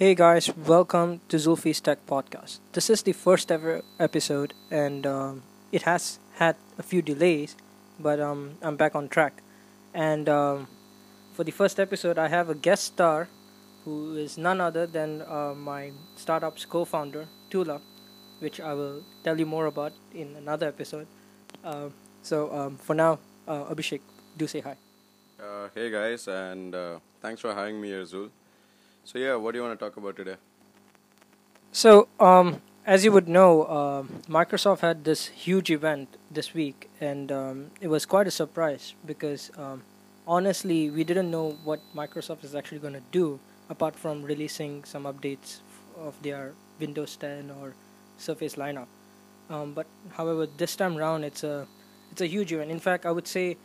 Hey guys, welcome to Zulfi's Tech Podcast. This is the first ever episode, and um, it has had a few delays, but um, I'm back on track. And um, for the first episode, I have a guest star who is none other than uh, my startup's co founder, Tula, which I will tell you more about in another episode. Uh, so um, for now, uh, Abhishek, do say hi. Uh, hey guys, and uh, thanks for having me here, Zul. So yeah, what do you want to talk about today? So, um, as you would know, uh, Microsoft had this huge event this week, and um, it was quite a surprise because um, honestly, we didn't know what Microsoft is actually going to do apart from releasing some updates of their Windows 10 or Surface lineup. Um, but however, this time round, it's a it's a huge event. In fact, I would say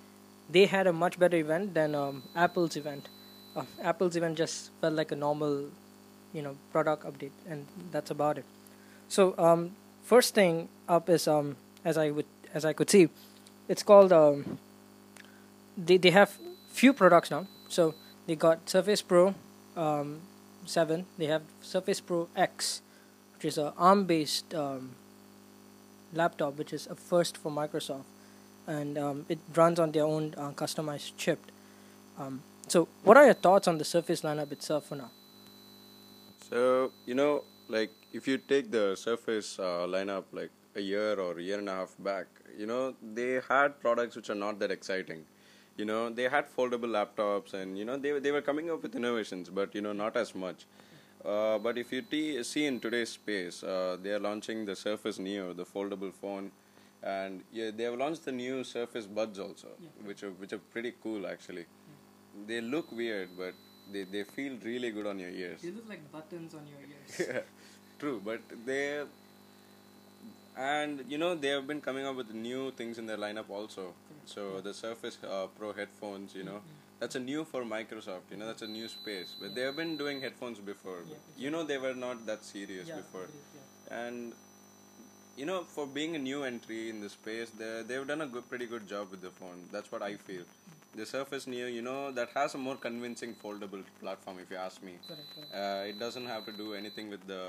they had a much better event than um, Apple's event. Apple's event just felt like a normal, you know, product update, and that's about it. So, um, first thing up is um, as I would as I could see, it's called um, they they have few products now. So they got Surface Pro um, seven. They have Surface Pro X, which is a ARM based um, laptop, which is a first for Microsoft, and um, it runs on their own uh, customized chip. Um, so, what are your thoughts on the Surface lineup itself for now? So you know, like if you take the Surface uh, lineup like a year or a year and a half back, you know they had products which are not that exciting. You know they had foldable laptops, and you know they they were coming up with innovations, but you know not as much. Uh, but if you t- see in today's space, uh, they are launching the Surface Neo, the foldable phone, and yeah, they have launched the new Surface Buds also, which are which are pretty cool actually. They look weird, but they, they feel really good on your ears. They look like buttons on your ears. Yeah, true, but they and you know they have been coming up with new things in their lineup also. So the Surface uh, Pro headphones, you know, that's a new for Microsoft. You know, that's a new space. But they have been doing headphones before. Yeah, You know, they were not that serious before. And you know, for being a new entry in the space, they they've done a good, pretty good job with the phone. That's what I feel. The Surface Neo, you know, that has a more convincing foldable platform. If you ask me, uh, it doesn't have to do anything with the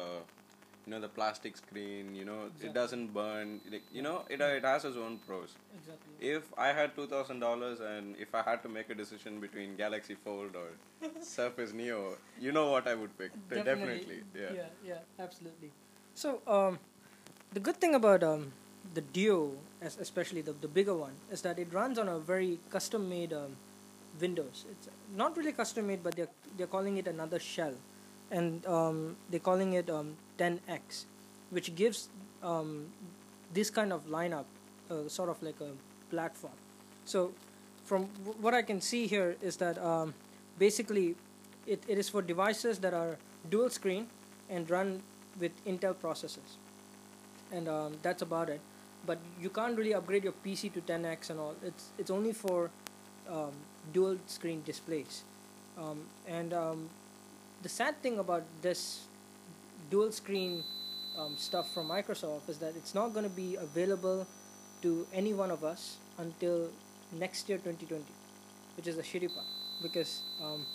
you know the plastic screen you know Exactly. it doesn't burn like, you know it, it has its own pros Exactly. if i had $2000 and if i had to make a decision between galaxy fold or surface neo you know what i would pick definitely, yeah. yeah, yeah, absolutely. So, um, the good thing about um, the Duo, es- especially the the bigger one, is that it runs on a very custom-made um, Windows. It's not really custom-made, but they're they're calling it another shell, and um, they're calling it um, 10x, which gives um, this kind of lineup uh, sort of like a platform. So, from w- what I can see here is that um, basically it, it is for devices that are dual screen and run with Intel processors, and um, that's about it. But you can't really upgrade your PC to 10x and all. It's it's only for um, dual screen displays, um, and um, the sad thing about this dual screen um, stuff from Microsoft is that it's not going to be available to any one of us until next year 2020 which is a shitty part. Because um,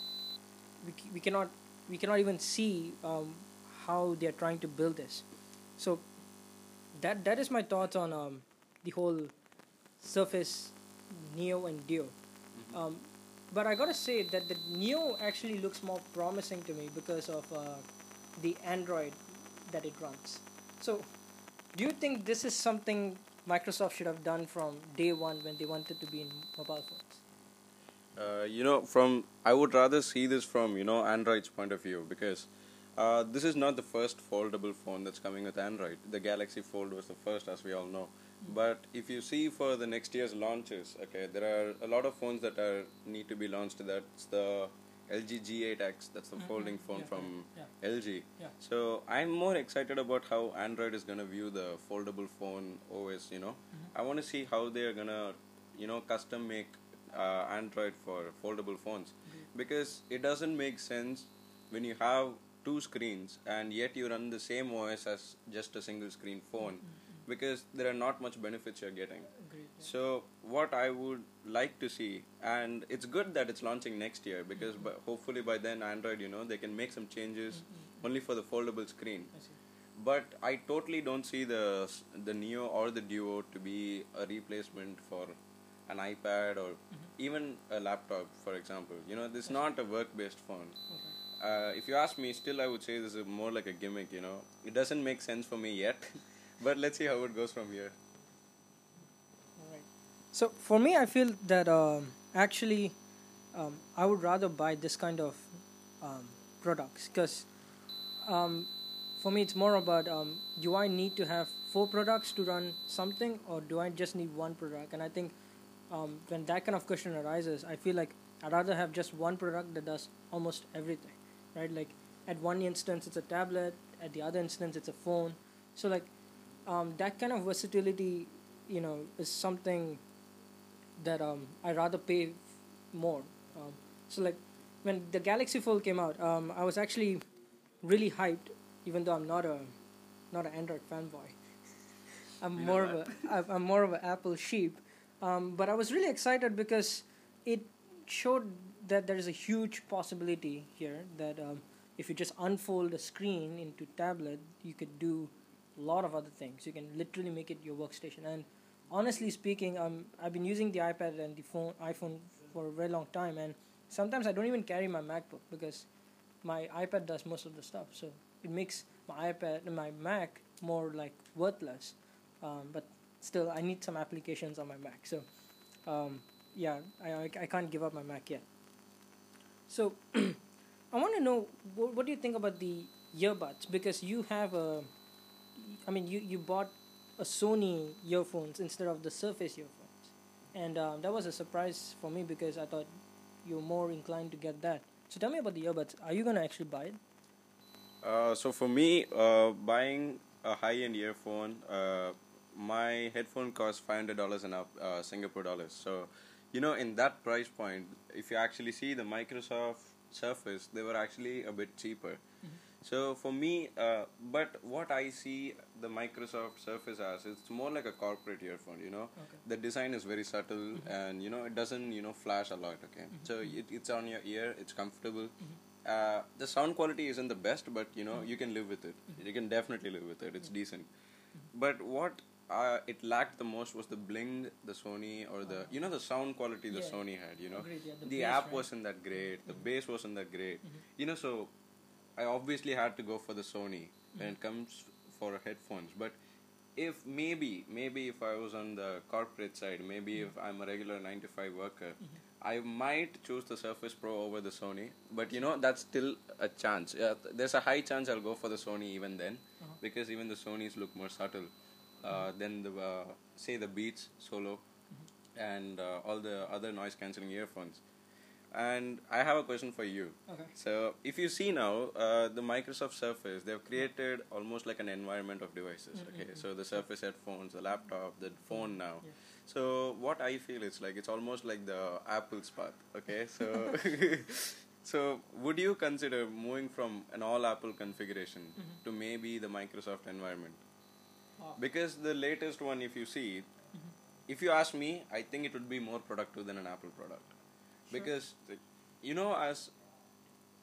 we, we cannot we cannot even see how they are trying to build this. So that that is my thoughts on um, the whole surface neo and duo um, but i gotta say that the neo actually looks more promising to me because of uh, the android that it runs. So do you think this is something microsoft should have done from day one when they wanted to be in mobile phones? Uh, you know, from I would rather see this from you know Android's point of view because uh, this is not the first foldable phone that's coming with Android. The Galaxy Fold was the first, as we all know. But if you see for the next year's launches, okay, there are a lot of phones that are need to be launched. That's the LG G8X. That's the Mhm. folding phone Yeah, from yeah. LG. Yeah. So I'm more excited about how Android is gonna view the foldable phone OS. You know, Mhm. I want to see how they are gonna, you know, custom make uh, Android for foldable phones because it doesn't make sense when you have two screens and yet you run the same OS as just a single screen phone because there are not much benefits you're getting. Agreed. So what I would like to see, and it's good that it's launching next year because Mm-hmm. by, hopefully by then Android, you know, they can make some changes only for the foldable screen. I. But I totally don't see the the Neo or the Duo to be a replacement for an iPad or Mm-hmm. even a laptop, for example. You know, this is not a work-based phone. Okay. Uh, if you ask me, still I would say this is more like a gimmick. You know, it doesn't make sense for me yet, but let's see how it goes from here. So for me, I feel that um, actually, um, I would rather buy this kind of um, products because um, for me, it's more about um, do I need to have four products to run something, or do I just need one product? And I think um, when that kind of question arises, I feel like I'd rather have just one product that does almost everything, right? Like at one instance, it's a tablet. At the other instance, it's a phone. So like um, that kind of versatility, you know, is something that um, I rather pay f- more. Um, so like when the Galaxy Fold came out, um, I was actually really hyped, even though I'm not a not an Android fanboy. I'm more of a I'm- I'm more of an Apple sheep, um, but I was really excited because it showed that there is a huge possibility here that um, if you just unfold a screen into tablet, you could do a lot of other things. You can literally make it your workstation. And honestly speaking, um, I've been using the iPad and the phone iPhone for a very long time, and sometimes I don't even carry my MacBook because my iPad does most of the stuff. So it makes my iPad and my Mac more like worthless. Um, but still, I need some applications on my Mac. So um, yeah, I, I I can't give up my Mac yet. So I want to know what, what do you think about the earbuds? Because you have a I mean you you bought a Sony earphones instead of the Surface earphones. And um, that was a surprise for me because I thought you're more inclined to get that. So tell me about the earbuds. Are you gonna actually buy it? Uh, so for me, uh, buying a high-end earphone, uh, my headphone costs five hundred dollars and up, uh, Singapore dollars. So, you know, in that price point, if you actually see the Microsoft Surface, they were actually a bit cheaper. Mm-hmm. So for me, uh, but what I see the Microsoft Surface as, it's more like a corporate earphone. You know, Okay. the design is very subtle mm-hmm. and you know it doesn't you know flash a lot. Okay, mm-hmm. so it, it's on your ear, it's comfortable. Uh, the sound quality isn't the best, but you know you can live with it. You can definitely live with it. It's decent. But what uh, it lacked the most was the bling the Sony or the uh-huh. you know the sound quality the Yeah. Sony had. You know, Agreed, yeah, the the app right? wasn't that great. The mm-hmm. bass wasn't that great. Mm-hmm. You know, so I obviously had to go for the Sony when it mm-hmm. comes for headphones. But if maybe, maybe if I was on the corporate side, maybe if I'm a regular 9 to 5 worker, I might choose the Surface Pro over the Sony. But you know, that's still a chance. Yeah, th- there's a high chance I'll go for the Sony even then Uh-huh. because even the Sonys look more subtle uh, than the, uh, say, the Beats Solo and uh, all the other noise cancelling earphones. And I have a question for you. okay So, if you see now, uh, the Microsoft Surface, they've created almost like an environment of devices. Okay, so the Surface headphones, the laptop, the phone now. Yeah. So, what I feel is like it's almost like the Apple's path. Okay, so so would you consider moving from an all Apple configuration to maybe the Microsoft environment? Because the latest one, if you see, if you ask me, I think it would be more productive than an Apple product. Because, the- you know, as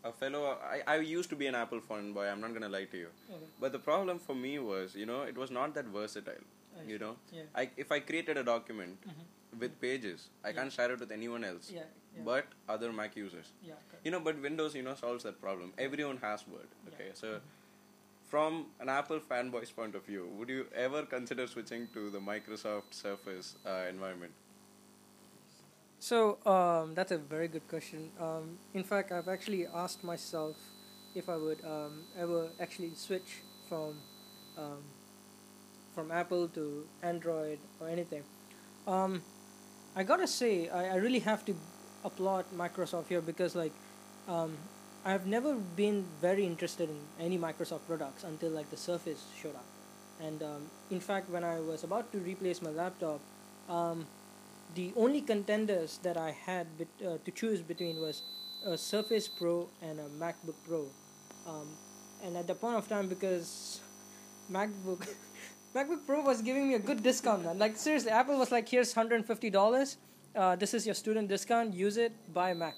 a fellow, I, I used to be an Apple fanboy, I'm not going to lie to you. okay But the problem for me was, you know, it was not that versatile. I You see. know, yeah I, if I created a document mm-hmm. with pages, I can't share it with anyone else yeah yeah but other Mac users. yeah. You know, but Windows, you know, solves that problem. Everyone has Word. Yeah. Okay, so mm-hmm. From an Apple fanboy's point of view, would you ever consider switching to the Microsoft Surface uh, environment? So um, that's a very good question. Um, in fact, I've actually asked myself if I would um, ever actually switch from um, from Apple to Android or anything. Um, I gotta say, I, I really have to applaud Microsoft here because like um, I've never been very interested in any Microsoft products until like the Surface showed up, and um, in fact, when I was about to replace my laptop. Um, the only contenders that I had uh, to choose between was a Surface Pro and a MacBook Pro. Um, and at the point of time, because MacBook MacBook Pro was giving me a good discount, man. Like seriously, Apple was like, "Here's hundred and fifty dollars. Uh, this is your student discount. Use it. Buy Mac."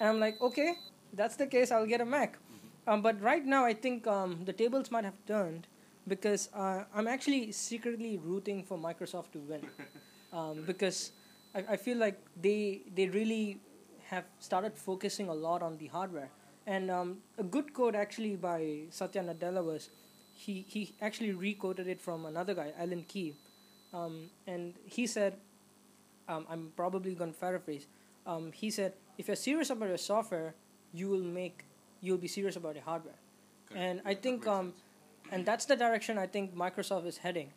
And I'm like, "Okay, that's the case. I'll get a Mac." Um, but right now, I think um, the tables might have turned because uh, I'm actually secretly rooting for Microsoft to win um, because I, I feel like they they really have started focusing a lot on the hardware. And um, a good quote actually by Satya Nadella was he, he actually recoded it from another guy, Alan Kay. Um, and he said, um, I'm probably going to paraphrase, um, he said, if you're serious about your software, you will make, you'll be serious about your hardware. Correct. And I Yeah, that think, um, and that's the direction I think Microsoft is heading.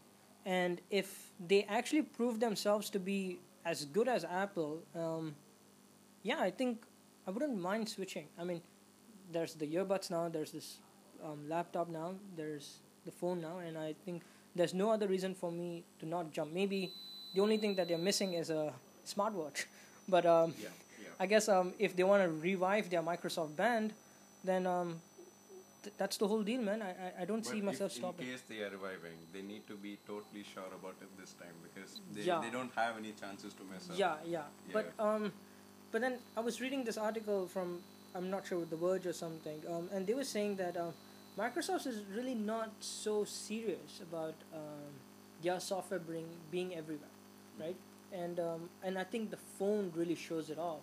And if they actually prove themselves to be as good as Apple, um, yeah, I think I wouldn't mind switching. I mean, there's the earbuds now, there's this um, laptop now, there's the phone now, and I think there's no other reason for me to not jump. Maybe the only thing that they're missing is a smartwatch. But um, yeah. I guess um, if they want to revive their Microsoft band, then um, th- that's the whole deal, man. I, I, I don't But see myself in stopping. case they are reviving, they need to be totally sure about it this time because they, Yeah. they don't have any chances to mess up. Yeah, yeah, But um, but then I was reading this article from I'm not sure The Verge or something, um, and they were saying that um, Microsoft is really not so serious about um, their software being being everywhere, right? And um, and I think the phone really shows it off,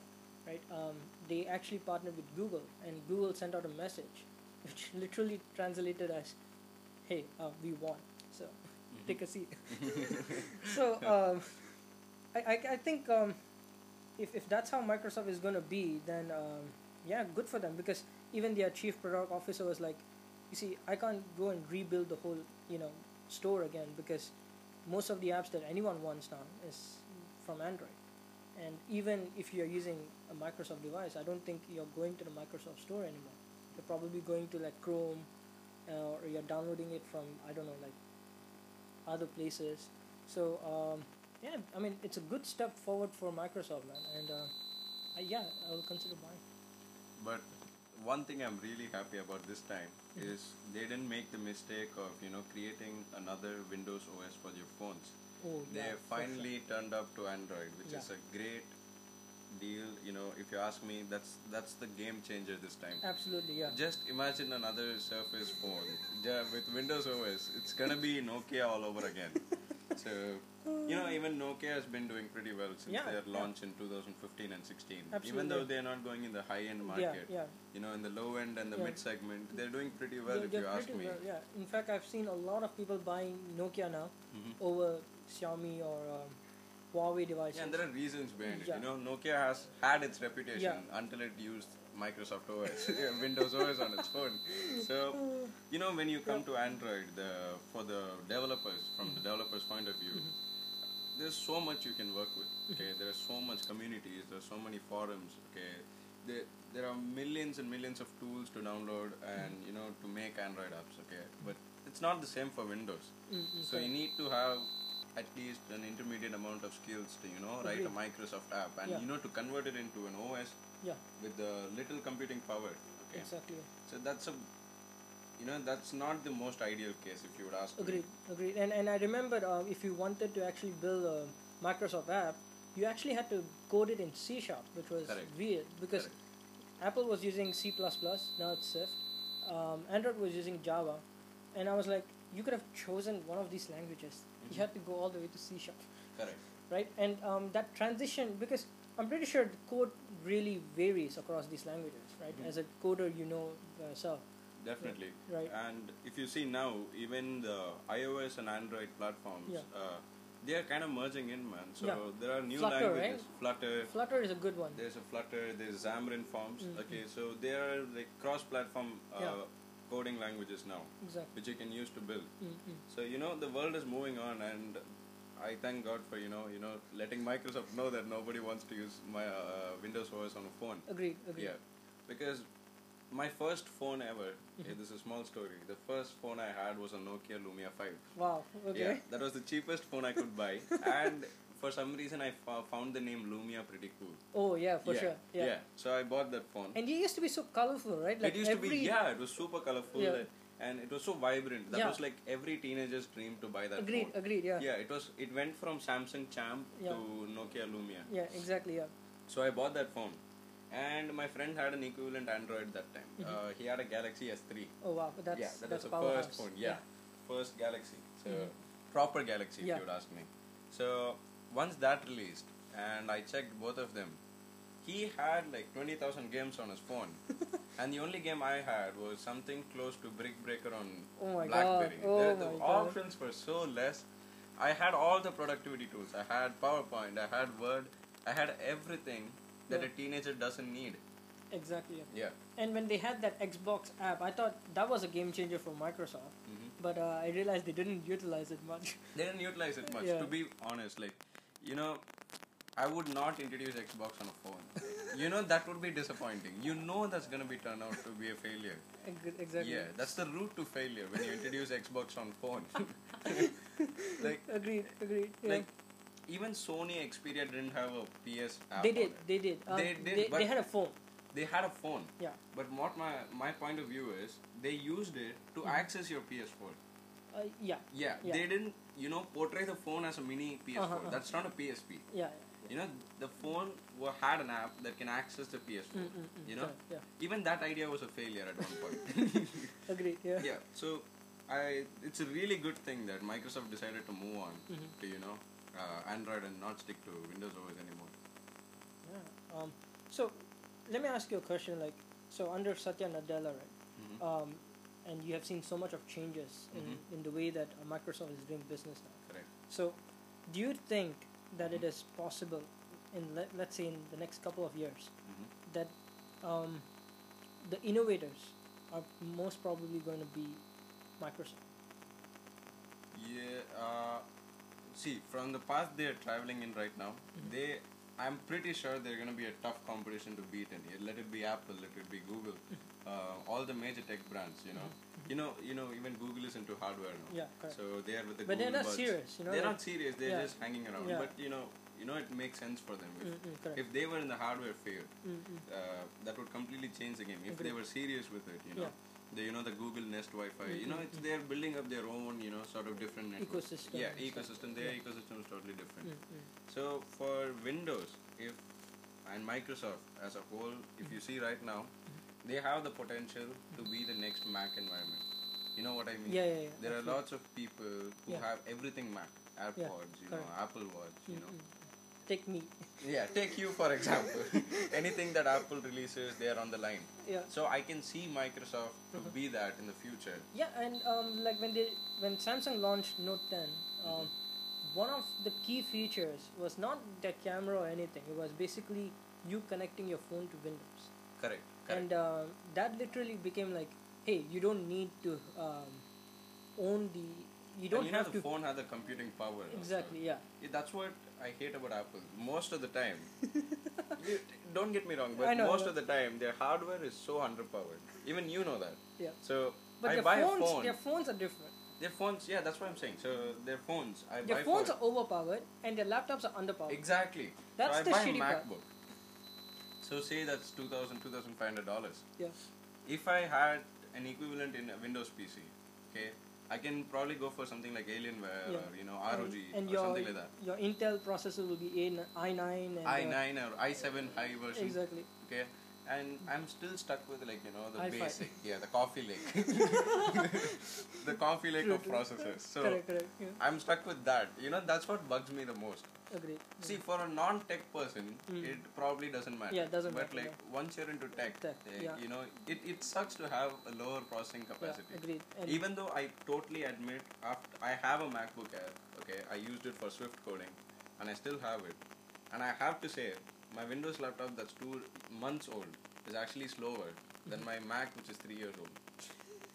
right? Um, they actually partnered with Google, and Google sent out a message, which literally translated as, "Hey, uh, we won." So take a seat. so um, I, I, I think um, if, if that's how Microsoft is going to be, then um, yeah, good for them because even their chief product officer was like, you see, I can't go and rebuild the whole you know store again because most of the apps that anyone wants now is from Android. And even if you're using a Microsoft device, I don't think you're going to the Microsoft store anymore. You're probably going to like Chrome, uh, or you're downloading it from I don't know like other places. So um, yeah, I mean it's a good step forward for Microsoft, man. And uh, I, yeah, I will consider buying. But one thing I'm really happy about this time Mm-hmm. is they didn't make the mistake of you know creating another Windows OS for your phones. Oh, They yeah, for sure. finally turned up to Android, which Yeah. is a great deal. You know, if you ask me, that's that's the game changer this time. Absolutely, yeah. Just imagine another Surface phone ja- with Windows OS. It's gonna be Nokia all over again. so, you know, even Nokia has been doing pretty well since Yeah, their yeah. launch in 2015 and 16. Absolutely. Even though they're not going in the high-end market, yeah. yeah. you know, in the low end and the Yeah. mid segment, they're doing pretty well. They're- if you ask me. well, yeah. In fact, I've seen a lot of people buying Nokia now Mhm. over Xiaomi or um, Huawei devices. Yeah, and there are reasons behind Yeah. it. You know, Nokia has had its reputation Yeah. until it used Microsoft OS, Windows OS on its phone. So, you know, when you come to Android, the for the developers, from Mm-hmm. the developers' point of view, there's so much you can work with. Mm-hmm. Okay, there are so much communities, there are so many forums. Okay, there there are millions and millions of tools to download and Mm-hmm. you know to make Android apps. Okay, but it's not the same for Windows. Mm, mm, So you need to have at least an intermediate amount of skills to you know write a Microsoft app and Yeah. you know to convert it into an OS Yeah, with the little computing power. Okay, exactly. so that's a you know that's not the most ideal case if you would ask. me. Agreed, agreed. And and I remember uh, if you wanted to actually build a Microsoft app, you actually had to code it in C sharp, which was Correct. weird because Correct. Apple was using C now it's Swift. Um, Android was using Java, and I was like, you could have chosen one of these languages. You had to go all the way to C sharp, Correct. right? And um, that transition because I'm pretty sure the code really varies across these languages, right? Mhm. As a coder, you know yourself. Definitely. Right. And if you see now, even the iOS and Android platforms, Yeah. uh, they are kind of merging in, man. So Yeah. there are new Flutter, languages. right? Flutter. Flutter is a good one. There's a Flutter. There's Xamarin Forms. Mhm. Okay, so they are like cross-platform uh, Yeah. Coding languages now, Exactly. which you can use to build. Mm-hmm. So you know the world is moving on, and I thank God for you know you know letting Microsoft know that nobody wants to use my uh, Windows OS on a phone. Agreed. Agreed. Yeah, because my first phone ever. Mm-hmm. okay, this is a small story. The first phone I had was a Nokia Lumia 5. Wow. Okay. Yeah, that was the cheapest phone I could buy, and for some reason I fo- found the name Lumia pretty cool. Oh yeah, for yeah, sure. Yeah. yeah. So I bought that phone. And you used to be so colorful, right? Like it used every, to be yeah, it was super colorful. Yeah. Like, and it was so vibrant. That Yeah. was like every teenager's dream to buy that Agreed, phone. agreed, yeah. Yeah, it was. It went from Samsung Champ to Nokia Lumia. Yeah, exactly, yeah. So I bought that phone, and my friend had an equivalent Android that time. Uh, he had a Galaxy S3. Oh wow, that's yeah, that that's was the first phone. Yeah, first Galaxy. So Mhm. proper Galaxy, if you would ask me. So once that released, and I checked both of them, he had like twenty thousand games on his phone, and the only game I had was something close to Brick Breaker on Oh. BlackBerry. Oh the, my the God. options were so less. I had all the productivity tools. I had PowerPoint. I had Word. I had everything that Yeah. a teenager doesn't need. Exactly. Yeah. And when they had that Xbox app, I thought that was a game changer for Microsoft. hmm But uh, I realized they didn't utilize it much. They didn't utilize it much. Yeah. To be honest, like, you know, I would not introduce Xbox on a phone. you know, that would be disappointing. You know that's gonna be turned out to be a failure. Exactly. Yeah, that's the route to failure when you introduce Xbox on phone. like, Agreed. Agreed. Yeah. like even Sony Xperia didn't have a PS app. they did. They did. Um, They did, They, but- they had a phone. They had a phone. Yeah. But what my my point of view is, they used it to Mhm. access your PS4. Uh, yeah. Yeah, Yeah. they didn't, you know, portray the phone as a mini PS4. Uh-huh, uh-huh. That's not a PSP. Yeah. You know, the phone had an app that can access the PS4. Mm, mm, You know, Yeah. even that idea was a failure at one point. Agree. Yeah. yeah, so I, it's a really good thing that Microsoft decided to move on Mhm. to you know uh, Android and not stick to Windows OS anymore. Yeah. Um, so let me ask you a question. Like, so under Satya Nadella, right? Mhm. Um, and you have seen so much of changes in, Mhm. in the way that uh, Microsoft is doing business now. Correct. So, do you think that it is possible in let, let's say in the next couple of years Mhm. that um, the innovators are most probably going to be Microsoft? Yeah. Uh, see, from the path they're traveling in right now, Mhm. they, I'm pretty sure they're going to be a tough competition to beat. In let it be Apple, let it be Google, uh, all the major tech brands. You know, you know, you know, even Google is into hardware now. Yeah, correct. So they are with the but they're Google not Buds. serious, you know. they're like- not serious. They're Yeah. just hanging around. Yeah. But you know, you know, it makes sense for them. If, Mm, mm, correct. if they were in the hardware field, Mm, mm. uh, that would completely change the game. If they were serious with it, you know, the, you know the Google Nest Wi-Fi. You know, it's they're building up their own, you know, sort of different network. Ecosystem Yeah, ecosystem. Their Yeah. ecosystem is totally different. So for Windows, if and Microsoft as a whole, if you see right now, Mm-hmm. They have the potential to be the next Mac environment. You know what I mean? Yeah, yeah, yeah. There are lots of people who Yeah. have everything Mac, AirPods, you know. Apple Watch, you Mm, know. mm. Take me. Yeah, take you for example. Anything that Apple releases, they are on the line. Yeah. So I can see Microsoft to Mhm. be that in the future. Yeah, and um, like when they when Samsung launched Note 10, um, one of the key features was not the camera or anything. It was basically you connecting your phone to Windows, Correct. Correct. and uh, that literally became like, hey, you don't need to um, own the. You don't you know the to. phone has the computing power. also. Exactly. Yeah. Yeah, That's what I hate about Apple. Most of the time, you, don't get me wrong, but know, most of the time their hardware is so underpowered. Even you know that. Yeah. So But I their buy phones, a phone. their phones are different. Their phones, yeah, that's what I'm saying. So their phones, I Their buy phones are overpowered, and their laptops are underpowered. exactly. That's so I the buy shitty a part. So say that's two thousand, two thousand five hundred dollars. Yeah. If I had an equivalent in a Windows PC, okay, I can probably go for something like Alienware Yeah. or you know ROG and, and or your something like that. your Intel processor will be A i9 and uh, i9 or i7 high version. exactly. Okay, and I'm still stuck with like you know the i5. basic, yeah, the coffee lake, the coffee lake True, of processors. So correct, correct. Yeah. I'm stuck with that. You know, that's what bugs me the most. Agreed. See, for a non-tech person, Mm. it probably doesn't matter. Yeah, it doesn't but matter, like once you're into tech, Tech, eh, yeah. you know, it, it sucks to have a lower processing Yeah, capacity. agreed. And Even though I totally admit, after I have a MacBook Air, okay, I used it for Swift coding, and I still have it, and I have to say, my Windows laptop that's two months old is actually slower than Mm-hmm. my Mac, which is three years old.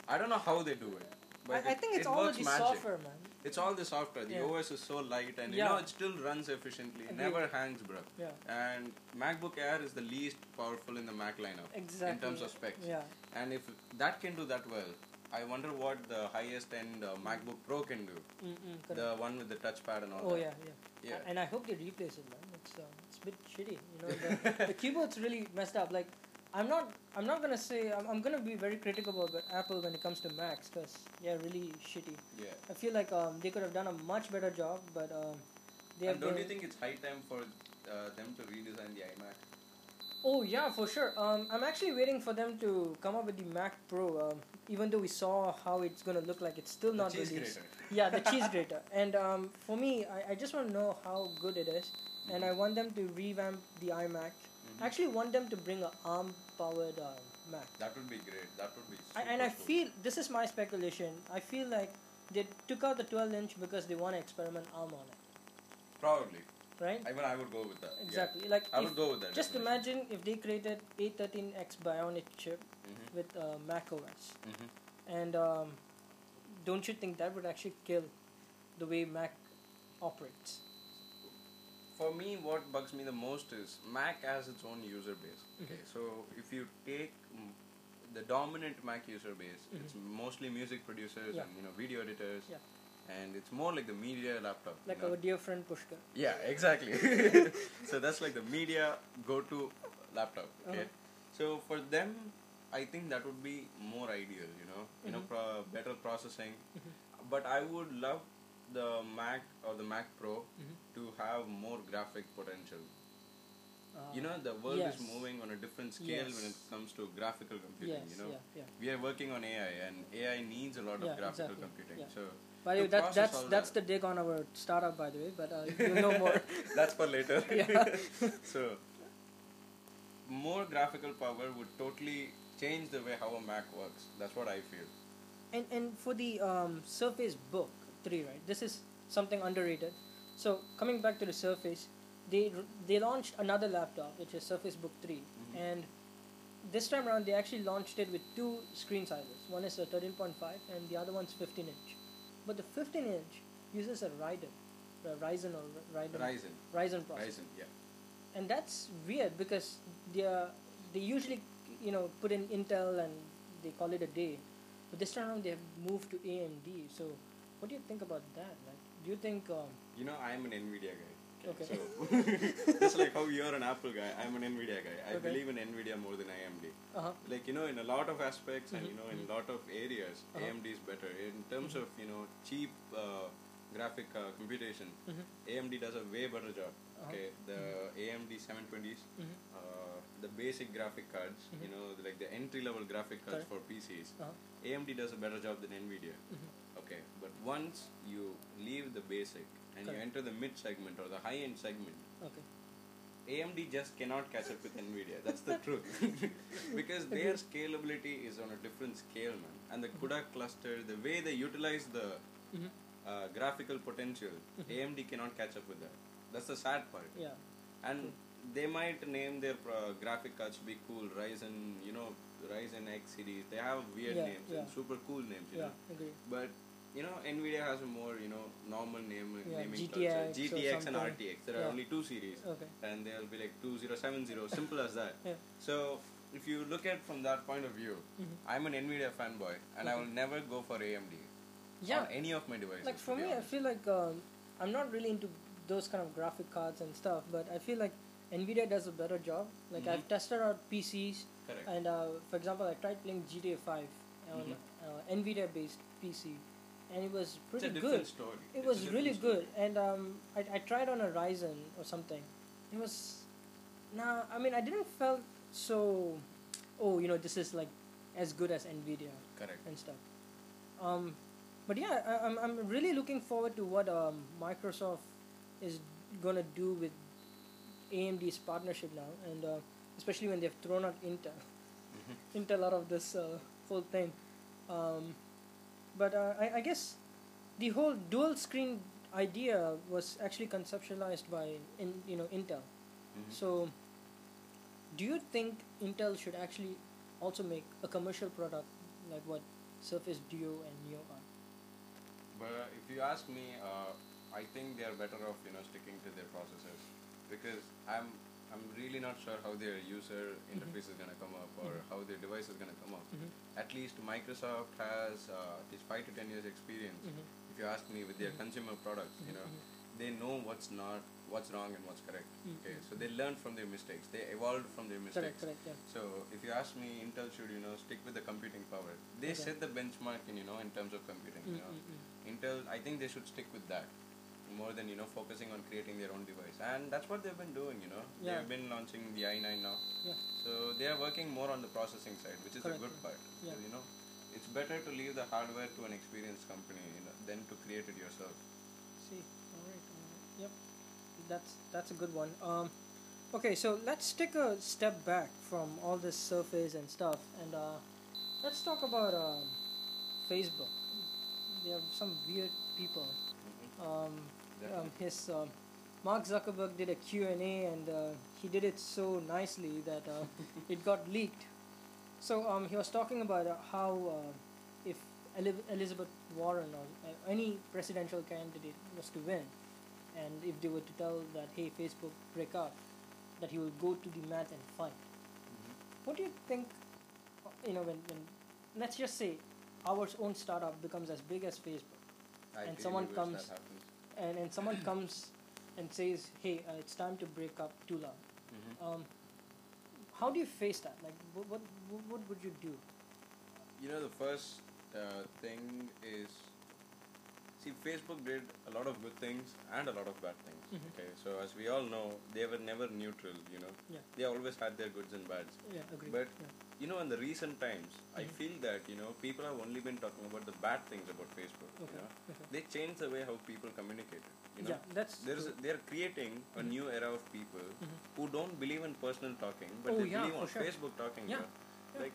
I don't know how they do it, but I, I it- think it's it all works the magic. software, man. It's all the software. The Yeah. OS is so light, and you know it still runs efficiently. Agreed. never hangs, bro. Yeah, And MacBook Air is the least powerful in the Mac lineup exactly. in terms of specs. Yeah, And if that can do that well, I wonder what the highest end uh, MacBook Pro can do. Mm-mm. The one with the touchpad and all oh that. yeah, yeah, Yeah. And I hope they replace it, man. It's uh, a bit shitty. You know, the, the keyboard's really messed up. Like, I'm not. I'm not gonna say. I'm, I'm gonna be very critical about Apple when it comes to Macs because they're really shitty. Yeah. I feel like um, they could have done a much better job, but um, they have And don't you think it's high time for uh, them to redesign the iMac? Oh yeah, for sure. Um, I'm actually waiting for them to come up with the Mac Pro. Um, even though we saw how it's gonna look like, it's still The not released. grater. Yeah, the cheese grater. And um, for me, I, I just want to know how good it is, and I want them to revamp the iMac. Mhm. I actually want them to bring a ARM-powered uh, Mac. That would be great. That would be. I, and I cool. feel this is my speculation. I feel like they took out the 12 inch because they want to experiment ARM on it, probably. right? Even I would go with that. yeah. Exactly. Like I would go with that. just definitely. imagine if they created A13X Bionic chip Mhm. with uh, Mac OS, Mhm. and um, don't you think that would actually kill the way Mac operates? For me, what bugs me the most is Mac has its own user base. Mm-hmm. Okay, so if you take the dominant Mac user base, it's mostly music producers Mm-hmm. Yeah. and you know video editors, Yeah. and it's more like the media laptop. you Like know. our dear friend Pushkar. Yeah, exactly. so that's like the media go-to laptop. Okay, Uh-huh. so for them, I think that would be more ideal. You know, you know, Mm-hmm. pro- better processing. But I would love the Mac or the Mac Pro Mm-hmm. to have more graphic potential. Uh, You know, the world yes. is moving on a different scale when it comes to graphical computing. Yes, you know, yeah, yeah. we are working on AI, and AI needs a lot Yeah, of graphical exactly, computing. So By the way, that, that's that's that- the dig on our startup, by the way. But uh, you'll know more. That's for later. So, more graphical power would totally change the way how a Mac works. That's what I feel. And and for the um, Surface Book three, right? This is something underrated. So coming back to the Surface, they they launched another laptop, which is Surface Book 3 Mm-hmm. and this time around they actually launched it with two screen sizes. One is a thirteen point five, and the other one's fifteen inch. But the fifteen inch uses a Ryzen, a Ryzen or Ryzen Ryzen. Ryzen processor. Ryzen, yeah. and that's weird because they are, they usually you know put in Intel and they call it a day, but this time around they have moved to AMD. So what do you think about that? Like, do you think? Um, You know, I'm an NVIDIA guy. Okay. So, just like how you're an Apple guy, I'm an NVIDIA guy. I Okay. believe in NVIDIA more than AMD. uh-huh. Like, you know, in a lot of aspects and, you know, in a lot of areas, Uh-huh. AMD is better. In terms of, you know, cheap uh, graphic uh, computation, Mhm. AMD does a way better job. Uh-huh. Okay, the AMD 720s, Mhm. uh, the basic graphic cards, you know, like the entry level graphic cards Mm-hmm. For PCs, Uh-huh. AMD does a better job than NVIDIA. Okay, but once you leave the basic and you enter the mid segment or the high end segment, Okay. AMD just cannot catch up with NVIDIA. That's the truth. because their scalability is on a different scale, man. And the CUDA cluster, the way they utilize the Mhm. uh, graphical potential, AMD cannot catch up with that. That's the sad part. Yeah. And they might name their uh, graphic cards to be cool, Ryzen, you know, Ryzen X series. They have weird Yeah, names yeah. and super cool names, you Yeah. know. Agree. But you know, Nvidia has a more you know normal name Yeah, naming GTX culture. GTX and. RTX. There are only two series, Okay. and they'll be like two zero seven zero. Simple as that. Yeah. So if you look at from that point of view, Mhm. I'm an Nvidia fanboy, and I will never go for AMD Yeah. on any of my devices. like for me, I feel like um, I'm not really into those kind of graphic cards and stuff, but I feel like Nvidia does a better job. Like Mhm. I've tested out PCs, Correct. and uh, for example, I tried playing GTA 5 on Mhm. uh, Nvidia based PC, and it was pretty good. story. It It's was really story. good, and um, I, I tried on a Ryzen or something. It was, nah. I mean, I didn't felt so. Oh, you know, this is like as good as Nvidia Correct. and stuff. Um, but yeah, I, I'm I'm really looking forward to what um, Microsoft is gonna do with AMD's partnership now, and uh, especially when they've thrown out Intel, Mm-hmm. Intel out of this uh, whole thing. Um, but uh, I, I guess the whole dual screen idea was actually conceptualized by in you know Intel. Mhm. So, do you think Intel should actually also make a commercial product like what Surface Duo and Neo are? But if you ask me, uh, I think they are better off, you know, sticking to their processors because I'm I'm really not sure how their user mm-hmm. interface is gonna come up or mm-hmm. how their device is gonna come up. Mhm. At least Microsoft has uh, at least five to ten years experience. Mhm. If you ask me, with their mm-hmm. consumer products, you know, they know what's not what's wrong and what's correct. Okay, so they learn from their mistakes. They evolved from their mistakes. Correct, correct, yeah. So if you ask me, Intel should you know stick with the computing power. They Okay. set the benchmark in you know in terms of computing. You know. Intel, I think they should stick with that more than you know focusing on creating their own device. And that's what they've been doing. You know, Yeah. they've been launching the i9 now. Yeah. So they are working more on the processing side, which is Correct. a good part. Yeah. So, you know, it's better to leave the hardware to an experienced company you know, than to create it yourself. See, all right, all right. Yep, that's that's a good one. Um, okay, so let's take a step back from all this surface and stuff, and uh, let's talk about um, Facebook. There are some weird people. Um, um, his um, Mark Zuckerberg did a Q&A and uh, he did it so nicely that uh, it got leaked. So um, he was talking about uh, how uh, if Eli- Elizabeth Warren or uh, any presidential candidate was to win, and if they were to tell that hey Facebook break up, that he will go to the mat and fight. What do you think? You know when, when let's just say our own startup becomes as big as Facebook I and someone comes-. And, and someone comes and says, "Hey, uh, it's time to break up Tula." Mhm. Um, how do you face that? Like, what what, what, what would you do? You know, the first uh, thing is see, Facebook did a lot of good things and a lot of bad things. Mhm. Okay, so as we all know, they were never neutral. You know, Yeah. they always had their goods and bads. Yeah, agree. But yeah. you know, in the recent times, I Mhm. feel that you know people have only been talking about the bad things about Facebook. okay. You know, okay. they changed the way how people communicated. You know, yeah, that's there's a, they're creating a Mhm. new era of people Mhm. who don't believe in personal talking, but Oh, they believe on sure. Facebook talking. Yeah. Like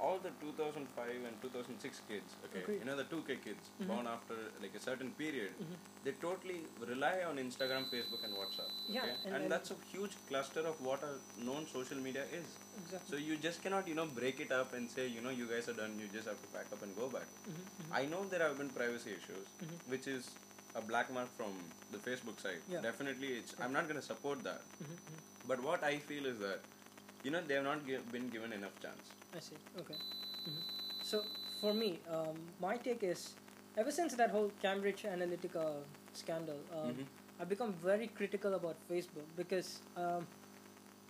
all the 2005 and 2006 kids, okay, Agreed. you know the 2K kids Mhm. born after like a certain period, Mhm. they totally rely on Instagram, Facebook, and WhatsApp. Yeah, okay? and- and, that's a huge cluster of what a known social media is. exactly. So you just cannot, you know, break it up and say, you know, you guys are done. You just have to pack up and go back. Mhm, mhm. I know there have been privacy issues, Mhm. which is a black mark from the Facebook side. Yeah. Definitely, it's. I'm not going to support that. Mhm, mhm. But what I feel is that, you know, they have not gi- been given enough chance. I see. Okay. Mhm. So for me, um, my take is, ever since that whole Cambridge Analytica scandal, um, Mhm. I've become very critical about Facebook because, um,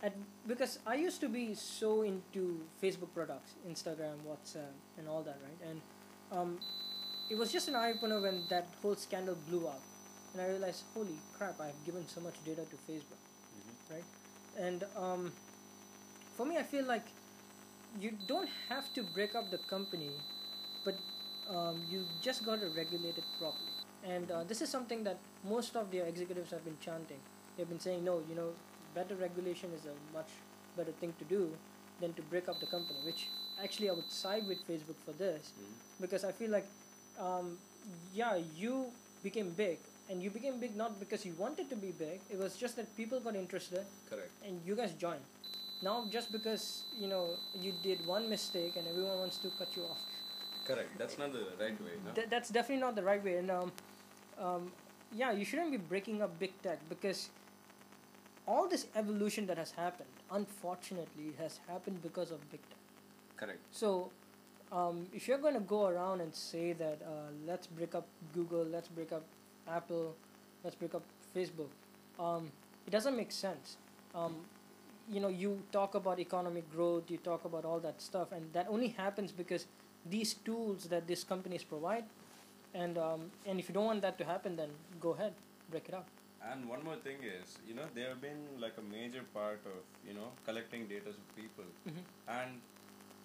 at, because I used to be so into Facebook products, Instagram, WhatsApp, and all that, right? And um, it was just an eye opener when that whole scandal blew up, and I realized, holy crap, I've given so much data to Facebook right? And um, for me, I feel like you don't have to break up the company, but um, you just got to regulate it properly. And uh, this is something that most of the executives have been chanting. They've been saying, no, you know, better regulation is a much better thing to do than to break up the company. Which actually, I would side with Facebook for this because I feel like, um, yeah, you became big, and you became big not because you wanted to be big. It was just that people got interested, Correct. and you guys joined. Now, just because you know you did one mistake and everyone wants to cut you off, Correct. That's not the right way. No? th- that's definitely not the right way. And um, um, yeah, you shouldn't be breaking up big tech because all this evolution that has happened, unfortunately, has happened because of big tech. Correct. So, um, if you're going to go around and say that uh, let's break up Google, let's break up Apple, let's break up Facebook, um, it doesn't make sense. Um, you know, you talk about economic growth, you talk about all that stuff, and that only happens because these tools that these companies provide, and um, and if you don't want that to happen, then go ahead, break it up. And one more thing is, you know, they have been like a major part of, you know, collecting data of people. Mhm. And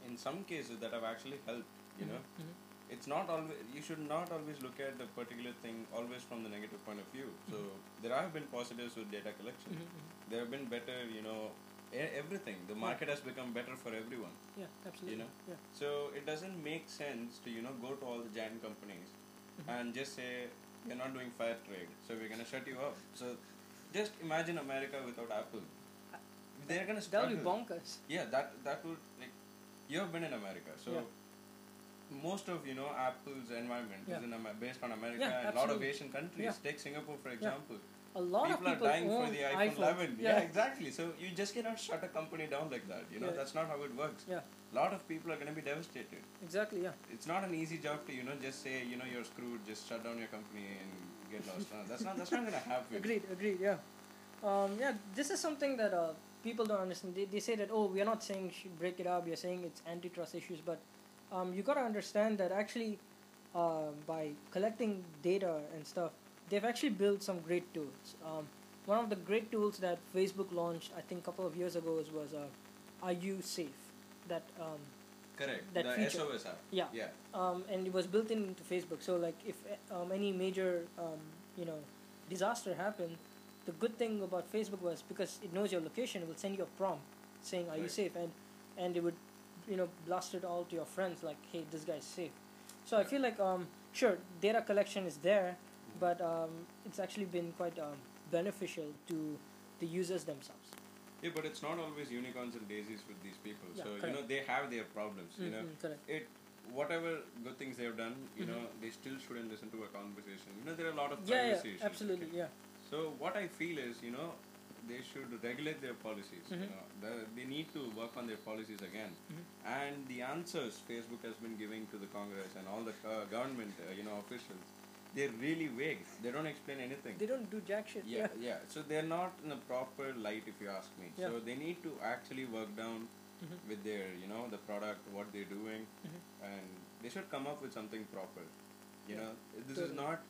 in some cases that have actually helped, you know. Mhm. It's not always, you should not always look at the particular thing always from the negative point of view. So there have been positives with data collection. Mhm, mhm. There have been better, you know, everything. The market has become better for everyone. Yeah, absolutely. You know? Yeah. So it doesn't make sense to, you know, go to all the giant companies Mhm. and just say, you're not doing fair trade, so we're going to shut you up. So just imagine America without Apple. They're going to That would be bonkers. Yeah, that that would like you have been in America, so Yeah. most of you know Apple's environment Yeah. is in Amer- based on America Yeah, and a lot of. Asian countries. Yeah. Take Singapore for example. A lot people, of people are dying own for the iPhone iPhones. 11. Yeah. Yeah. exactly. So you just cannot shut a company down like that. You know Yeah. that's not how it works. Yeah. A lot of people are going to be devastated. Exactly. Yeah. It's not an easy job to you know just say you know you're screwed. Just shut down your company and get lost. No, that's not that's not going to happen. Agreed. Agreed. Yeah. Um, yeah, this is something that uh, people don't understand. They, they say that oh, we are not saying should break it up. We are saying it's antitrust issues, but um, you gotta understand that actually, uh, by collecting data and stuff, they've actually built some great tools. Um, one of the great tools that Facebook launched, I think, a couple of years ago, was, was uh, "Are You Safe?" That um, Correct. That the feature. SOS app. Yeah. Yeah. um, and it was built into Facebook. So like if um, any major um, you know disaster happened, the good thing about Facebook was because it knows your location, it will send you a prompt saying, "Are you safe?" and and it would you know blast it all to your friends like, "Hey, this guy's safe." So I feel like um, sure data collection is there, but um, it's actually been quite um, beneficial to the users themselves. Yeah, but it's not always unicorns and daisies with these people. Yeah, so you know they have their problems. You know, Mhm, correct. it whatever good things they have done, you Mhm. know, they still shouldn't listen to a conversation. You know, there are a lot of Yeah, privacy yeah, issues. absolutely, okay? yeah. So what I feel is, you know, they should regulate their policies. You Mhm. know, the, they need to work on their policies again. Mhm. And the answers Facebook has been giving to the Congress and all the uh, government, uh, you know, officials, they're really vague. They don't explain anything. They don't do jack shit. Yeah, yeah. So they're not in the proper light, if you ask me. Yeah. So they need to actually work down Mhm. with their, you know, the product, what they're doing, Mhm. and they should come up with something proper. You Yeah, know, this is not.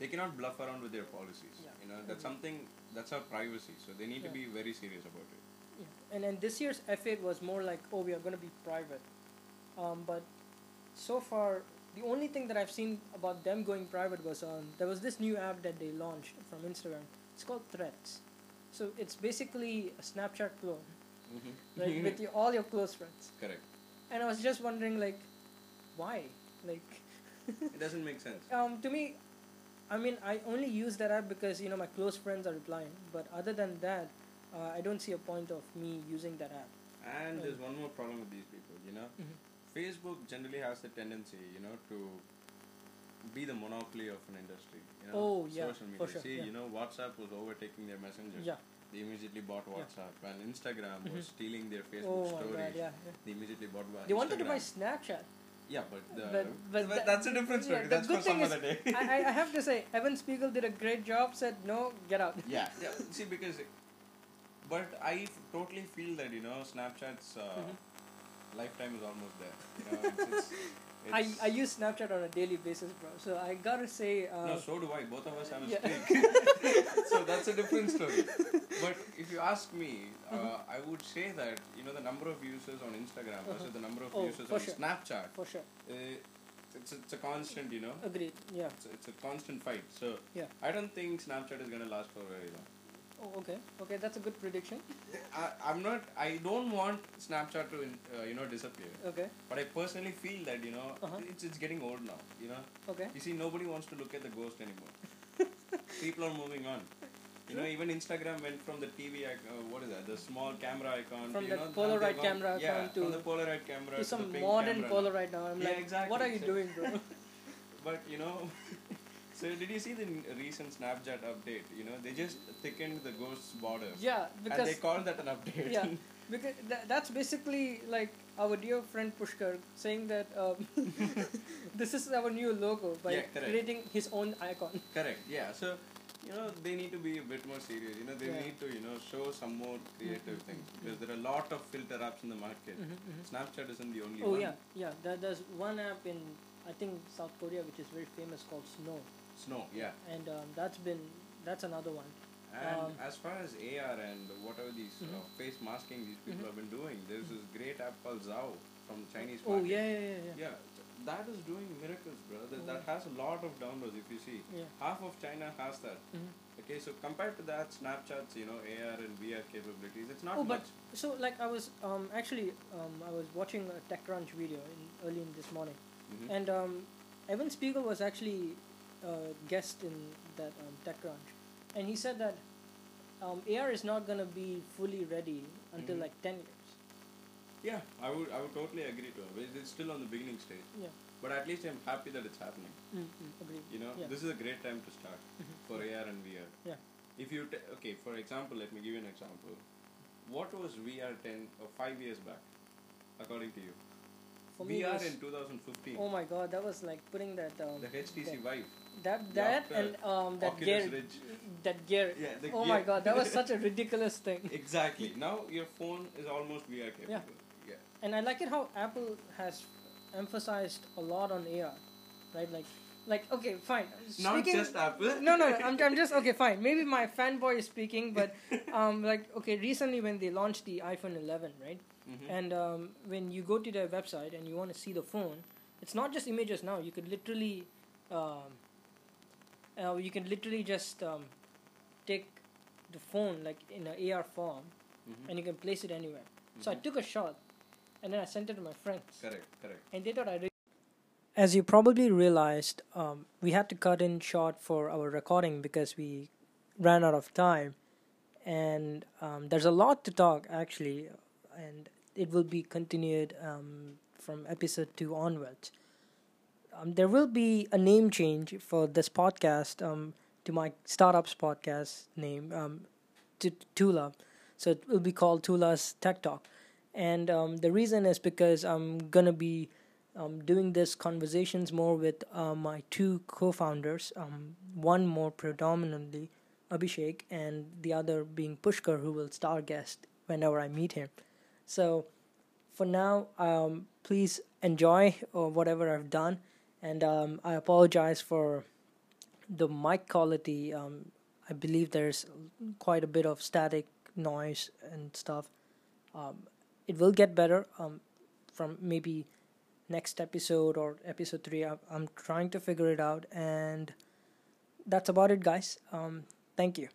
They cannot bluff around with their policies. Yeah, You know, that's agree. something that's our privacy. So they need to be very serious about it. Yeah. And and this year's F8 was more like, oh, we are going to be private. Um, but so far, the only thing that I've seen about them going private was um, there was this new app that they launched from Instagram. It's called Threads. So it's basically a Snapchat clone, Mm-hmm. like with your, all your close friends. Correct. And I was just wondering, like, why? Like, It doesn't make sense. um, to me, I mean, I only use that app because you know my close friends are replying. But other than that, uh, I don't see a point of me using that app. And there's one more problem with these people. You know, Mhm. Facebook generally has the tendency, you know, to be the monopoly of an industry. You know, Oh, yeah, social media. for sure, See, yeah. you know, WhatsApp was overtaking their messenger. Yeah. They immediately bought WhatsApp Yeah. WhatsApp, and Instagram was Mhm. stealing their Facebook Oh stories. god, yeah. yeah. They immediately bought wa- They wanted to buy Snapchat. Yeah, but, the, But- but that- that's a different story. Yeah, that's for some other day. I, I- have to say, Evan Spiegel did a great job. Said no, get out. yeah, yeah. See, because, but I f- totally feel that you know Snapchat's uh, Mhm. Lifetime is almost there. You know, it's, it's, I, it's- I use Snapchat on a daily basis, bro. So I gotta say, uh, no, so do I. Both of us have a yeah. streak. so that's a different story. But if you ask me, uh, Mm-hmm. I would say that you know the number of users on Instagram versus the number of Oh, users on sure. Snapchat, for sure, uh, it's, it's a constant, you know. agreed. Yeah. It's a, it's a constant fight. So Yeah. I don't think Snapchat is gonna last for very long. Oh, okay. Okay, that's a good prediction. I, I'm not. I don't want Snapchat to uh, you know disappear. Okay. But I personally feel that you know Uh-huh. it's it's getting old now. You know. Okay. You see, nobody wants to look at the ghost anymore. People are moving on. You know, even Instagram went from the TV, ic- uh, what is that? The small camera icon. From that know, Polaroid camera yeah, to- from the Polaroid camera To some the modern camera polo now. I'm Yeah, like, exactly. what are you doing, bro? But you know, so did you see the recent Snapchat update? You know, they just thickened the ghost's borders. yeah, because and they called that an update. yeah, because tha- that's basically like our dear friend Pushkar saying that um, this is our new logo by Yeah, creating his own icon. Correct. Yeah. So, you know, they need to be a bit more serious. You know, they Yeah. need to, you know, show some more creative things because there are a lot of filter apps in the market. Mhm, mhm. Snapchat isn't the only Oh one. yeah, yeah. There, there's one app in I think South Korea which is very famous called Snow, Snow. Yeah. and um, that's been that's another one. And Um, as far as AR and whatever these uh, Mhm. face masking these people Mhm. have been doing, there's this great app called Zao from Chinese Oh yeah, yeah, yeah, yeah. Yeah, that is doing miracles, bro. That, that Oh. has a lot of downloads. If you see, Yeah. half of China has that. Mhm. Okay, so compared to that, Snapchat's you know AR and VR capabilities, it's not Oh, but so like I was um, actually um, I was watching a TechCrunch video in, early in this morning, Mhm. and um, Evan Spiegel was actually a guest in that um, TechCrunch, and he said that um, AR is not gonna be fully ready until Mhm. like ten years. Yeah, I would I would totally agree to it. It's still on the beginning stage, Yeah. but at least I'm happy that it's happening. Mm-hmm. Agreed. You know, Yeah. this is a great time to start Mhm. for AR and VR. Yeah. If you ta- okay, for example, let me give you an example. What was VR ten or five years back, according to you? For VR in 2015. Oh my god, that was like putting that um, the HTC Vive. That that the and um that Oculus gear Ridge. that gear. Yeah, the oh my god, that was such a ridiculous thing. Exactly. Now your phone is almost VR capable. Yeah. Yeah. And I like it how Apple has emphasized a lot on AR, right? Like, like okay, fine. Not Speaking- just Apple. no, no. I'm, I'm just okay. Fine. Maybe my fanboy is speaking, but um, like okay, recently when they launched the iPhone 11, right? Mhm. And um, when you go to their website and you want to see the phone, it's not just images now. You could literally, um, uh, you can literally just um, take the phone like in an AR form, Mhm. and you can place it anywhere. So I Mhm. took a shot, and then I sent it to my friends, Correct. Correct. and they thought I. Re- As you probably realized, um, we had to cut in short for our recording because we ran out of time, and um, there's a lot to talk actually, and it will be continued um, from episode two onwards. Um, there will be a name change for this podcast um, to my startups podcast name um, to Tula, so it will be called Tula's Tech Talk, and um, the reason is because I'm gonna be um, doing this conversations more with uh, my two co-founders. Um, one more predominantly Abhishek, and the other being Pushkar, who will star guest whenever I meet him. So, for now, please enjoy uh, whatever I've done, and um, I apologize for the mic quality. Um, I believe there's quite a bit of static noise and stuff. Um, it will get better um, from maybe next episode or episode three. I'm, I'm trying to figure it out, and that's about it, guys. Um, thank you.